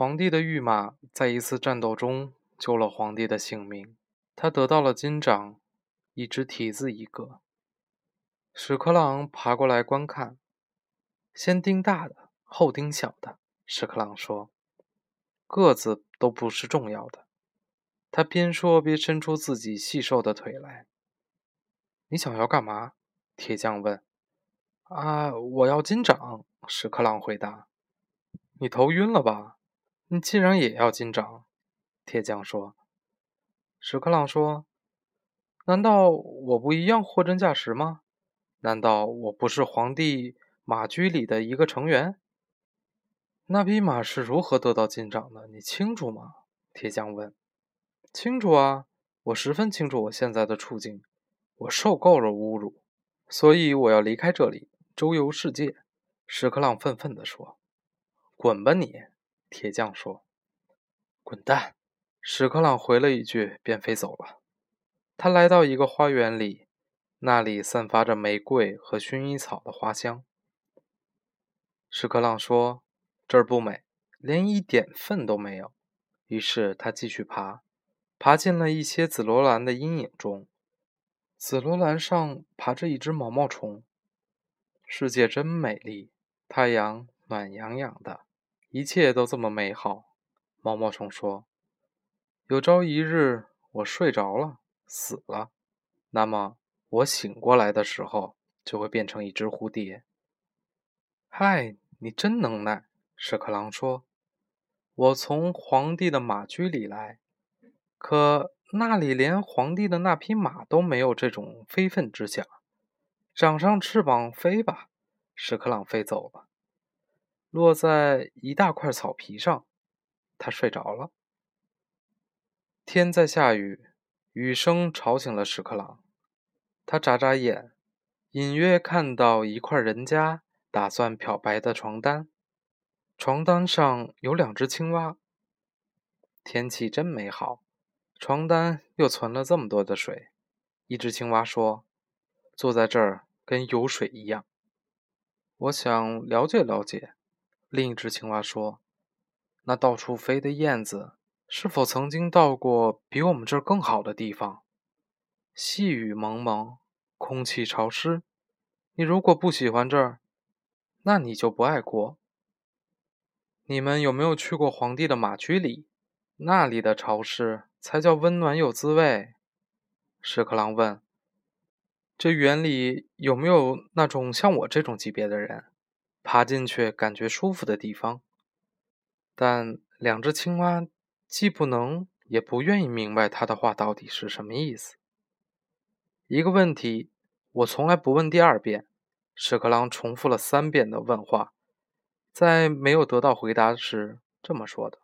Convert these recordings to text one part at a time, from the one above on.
皇帝的御马在一次战斗中救了皇帝的性命，他得到了金掌，一只蹄子一个。屎壳郎爬过来观看，先盯大的，后盯小的。屎壳郎说：“个子都不是重要的。”他边说边伸出自己细瘦的腿来。“你想要干嘛？”铁匠问。“啊，我要金掌。”屎壳郎回答。“你头晕了吧？你既然也要金掌？”铁匠说。屎壳郎说：“难道我不一样货真价实吗？难道我不是皇帝马驹里的一个成员？”那匹马是如何得到金掌的？你清楚吗？铁匠问。清楚啊，我十分清楚我现在的处境。我受够了侮辱，所以我要离开这里，周游世界。屎壳郎愤愤地说：“滚吧你！”铁匠说：“滚蛋！”屎壳郎回了一句，便飞走了。他来到一个花园里，那里散发着玫瑰和薰衣草的花香。屎壳郎说。这儿不美，连一点粪都没有。于是他继续爬，爬进了一些紫罗兰的阴影中。紫罗兰上爬着一只毛毛虫。世界真美丽，太阳暖洋洋的，一切都这么美好。毛毛虫说：“有朝一日我睡着了，死了，那么我醒过来的时候就会变成一只蝴蝶。”嗨，你真能耐！屎壳郎说：“我从皇帝的马驹里来，可那里连皇帝的那匹马都没有这种非分之想。长上翅膀飞吧！”屎壳郎飞走了，落在一大块草皮上。他睡着了。天在下雨，雨声吵醒了屎壳郎。他眨眨眼，隐约看到一块人家打算漂白的床单。床单上有两只青蛙。天气真美好，床单又存了这么多的水。一只青蛙说：“坐在这儿跟有水一样。”我想了解了解。另一只青蛙说：“那到处飞的燕子是否曾经到过比我们这儿更好的地方？细雨蒙蒙，空气潮湿。你如果不喜欢这儿，那你就不爱国。”你们有没有去过皇帝的马驹里？那里的潮湿才叫温暖有滋味。屎壳郎问：“这园里有没有那种像我这种级别的人，爬进去感觉舒服的地方？”但两只青蛙既不能也不愿意明白他的话到底是什么意思。一个问题，我从来不问第二遍。屎壳郎重复了三遍的问话。在没有得到回答时，这么说的。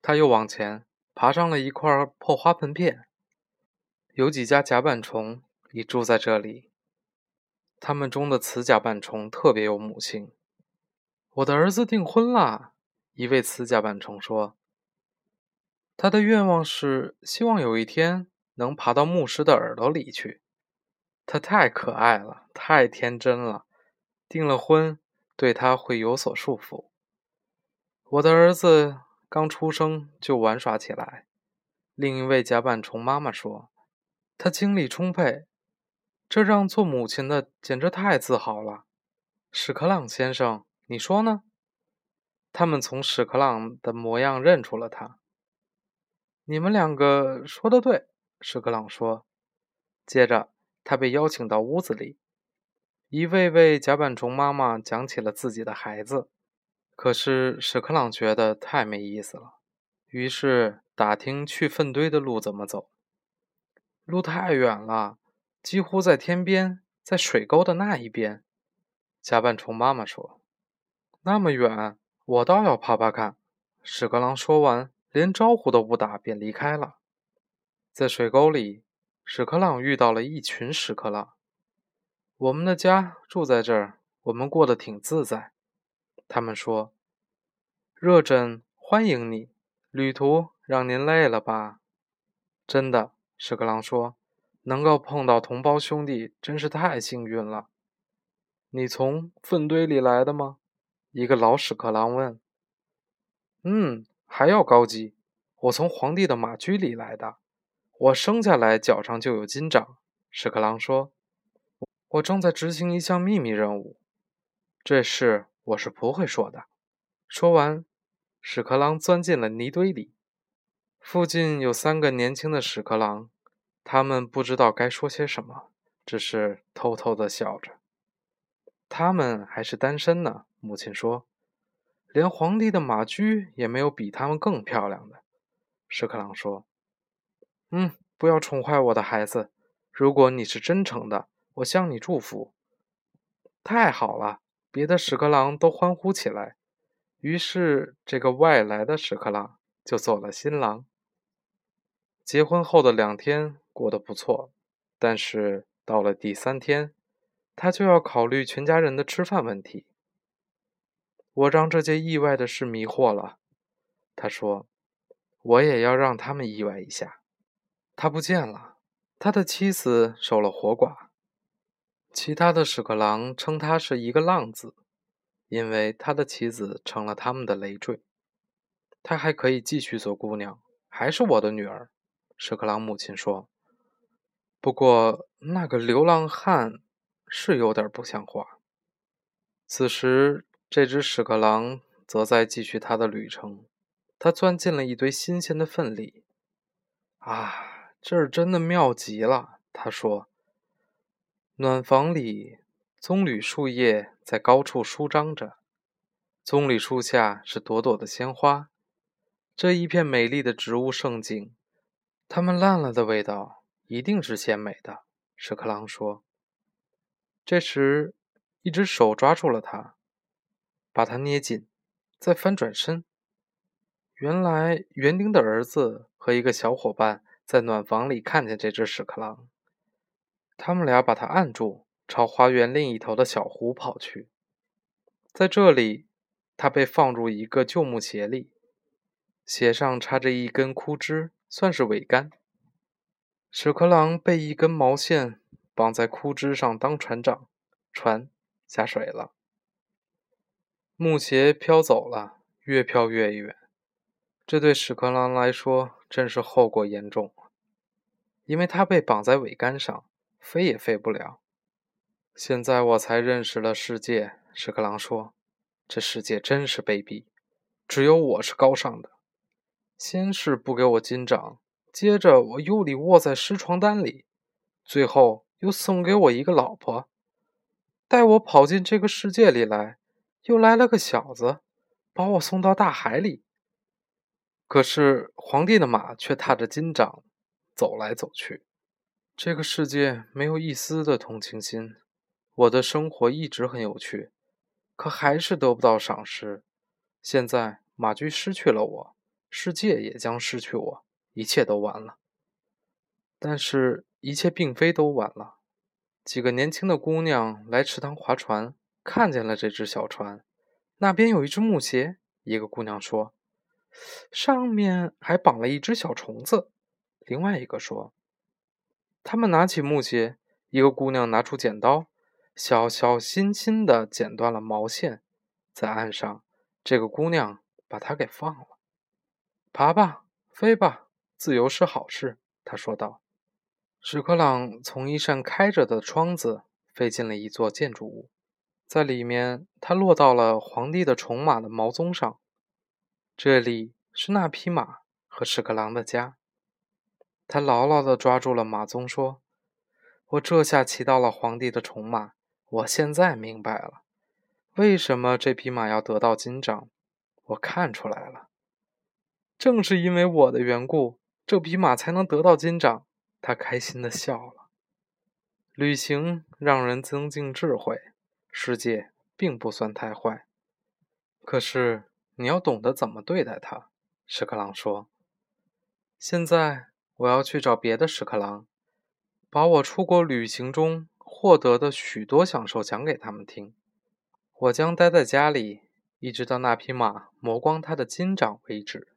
他又往前爬上了一块破花盆片。有几家甲板虫已住在这里。他们中的雌甲板虫特别有母性。我的儿子订婚了，一位雌甲板虫说。他的愿望是希望有一天能爬到牧师的耳朵里去。他太可爱了，太天真了。订了婚。对他会有所束缚。我的儿子刚出生就玩耍起来。另一位甲板虫妈妈说：“他精力充沛，这让做母亲的简直太自豪了。”屎壳郎先生，你说呢？他们从屎壳郎的模样认出了他。你们两个说的对，屎壳郎说。接着，他被邀请到屋子里。一位位甲板虫妈妈讲起了自己的孩子，可是屎壳郎觉得太没意思了，于是打听去粪堆的路怎么走。路太远了，几乎在天边，在水沟的那一边。甲板虫妈妈说：“那么远，我倒要爬爬看。”屎壳郎说完，连招呼都不打，便离开了。在水沟里，屎壳郎遇到了一群屎壳郎。我们的家住在这儿，我们过得挺自在。他们说：“热枕欢迎你，旅途让您累了吧？”真的，屎壳郎说：“能够碰到同胞兄弟，真是太幸运了。”你从粪堆里来的吗？一个老屎壳郎问。嗯，还要高级。我从皇帝的马驹里来的，我生下来脚上就有金掌。屎壳郎说：“我正在执行一项秘密任务，这事我是不会说的。”说完，屎壳郎钻进了泥堆里。附近有三个年轻的屎壳郎，他们不知道该说些什么，只是偷偷的笑着。他们还是单身呢，母亲说。连皇帝的马驹也没有比他们更漂亮的，屎壳郎说：“嗯，不要宠坏我的孩子。如果你是真诚的，我向你祝福。”太好了，别的屎壳郎都欢呼起来。于是，这个外来的屎壳郎就做了新郎。结婚后的两天过得不错，但是到了第三天，他就要考虑全家人的吃饭问题。我让这件意外的事迷惑了，他说：“我也要让他们意外一下。”他不见了，他的妻子守了活寡。其他的屎壳郎称他是一个浪子，因为他的妻子成了他们的累赘。他还可以继续做姑娘，还是我的女儿。屎壳郎母亲说：“不过那个流浪汉是有点不像话。”此时。这只屎壳郎则在继续它的旅程。它钻进了一堆新鲜的粪里。啊，这儿真的妙极了，他说。暖房里，棕榈树叶在高处舒张着，棕榈树下是朵朵的鲜花。这一片美丽的植物盛景，它们烂了的味道一定是鲜美的。屎壳郎说。这时，一只手抓住了它。把它捏紧，再翻转身。原来园丁的儿子和一个小伙伴在暖房里看见这只屎壳郎，他们俩把它按住，朝花园另一头的小湖跑去。在这里，它被放入一个旧木鞋里，鞋上插着一根枯枝，算是尾杆。屎壳郎被一根毛线绑在枯枝上当船长，船下水了。木鞋飘走了，越飘越远。这对屎壳郎来说真是后果严重，因为它被绑在桅杆上，飞也飞不了。现在我才认识了世界，屎壳郎说：“这世界真是卑鄙，只有我是高尚的。先是不给我金掌，接着我又里卧在湿床单里，最后又送给我一个老婆，带我跑进这个世界里来。”又来了个小子，把我送到大海里。可是皇帝的马却踏着金掌走来走去。这个世界没有一丝的同情心。我的生活一直很有趣，可还是得不到赏识。现在马驹失去了我，世界也将失去我，一切都完了。但是，一切并非都完了。几个年轻的姑娘来池塘划船。看见了这只小船，那边有一只木鞋。一个姑娘说：“上面还绑了一只小虫子。”另外一个说：“他们拿起木鞋，一个姑娘拿出剪刀，小小心心地剪断了毛线，在岸上，这个姑娘把它给放了。爬吧，飞吧，自由是好事。”他说道。屎壳郎从一扇开着的窗子飞进了一座建筑物。在里面，他落到了皇帝的宠马的毛鬃上。这里是那匹马和屎壳郎的家。他牢牢地抓住了马鬃，说：“我这下骑到了皇帝的宠马。我现在明白了，为什么这匹马要得到金掌。我看出来了，正是因为我的缘故，这匹马才能得到金掌。”他开心地笑了。旅行让人增进智慧。世界并不算太坏，可是你要懂得怎么对待它。”屎壳郎说。“现在我要去找别的屎壳郎，把我出国旅行中获得的许多享受讲给他们听。我将待在家里，一直到那匹马磨光它的金掌为止。”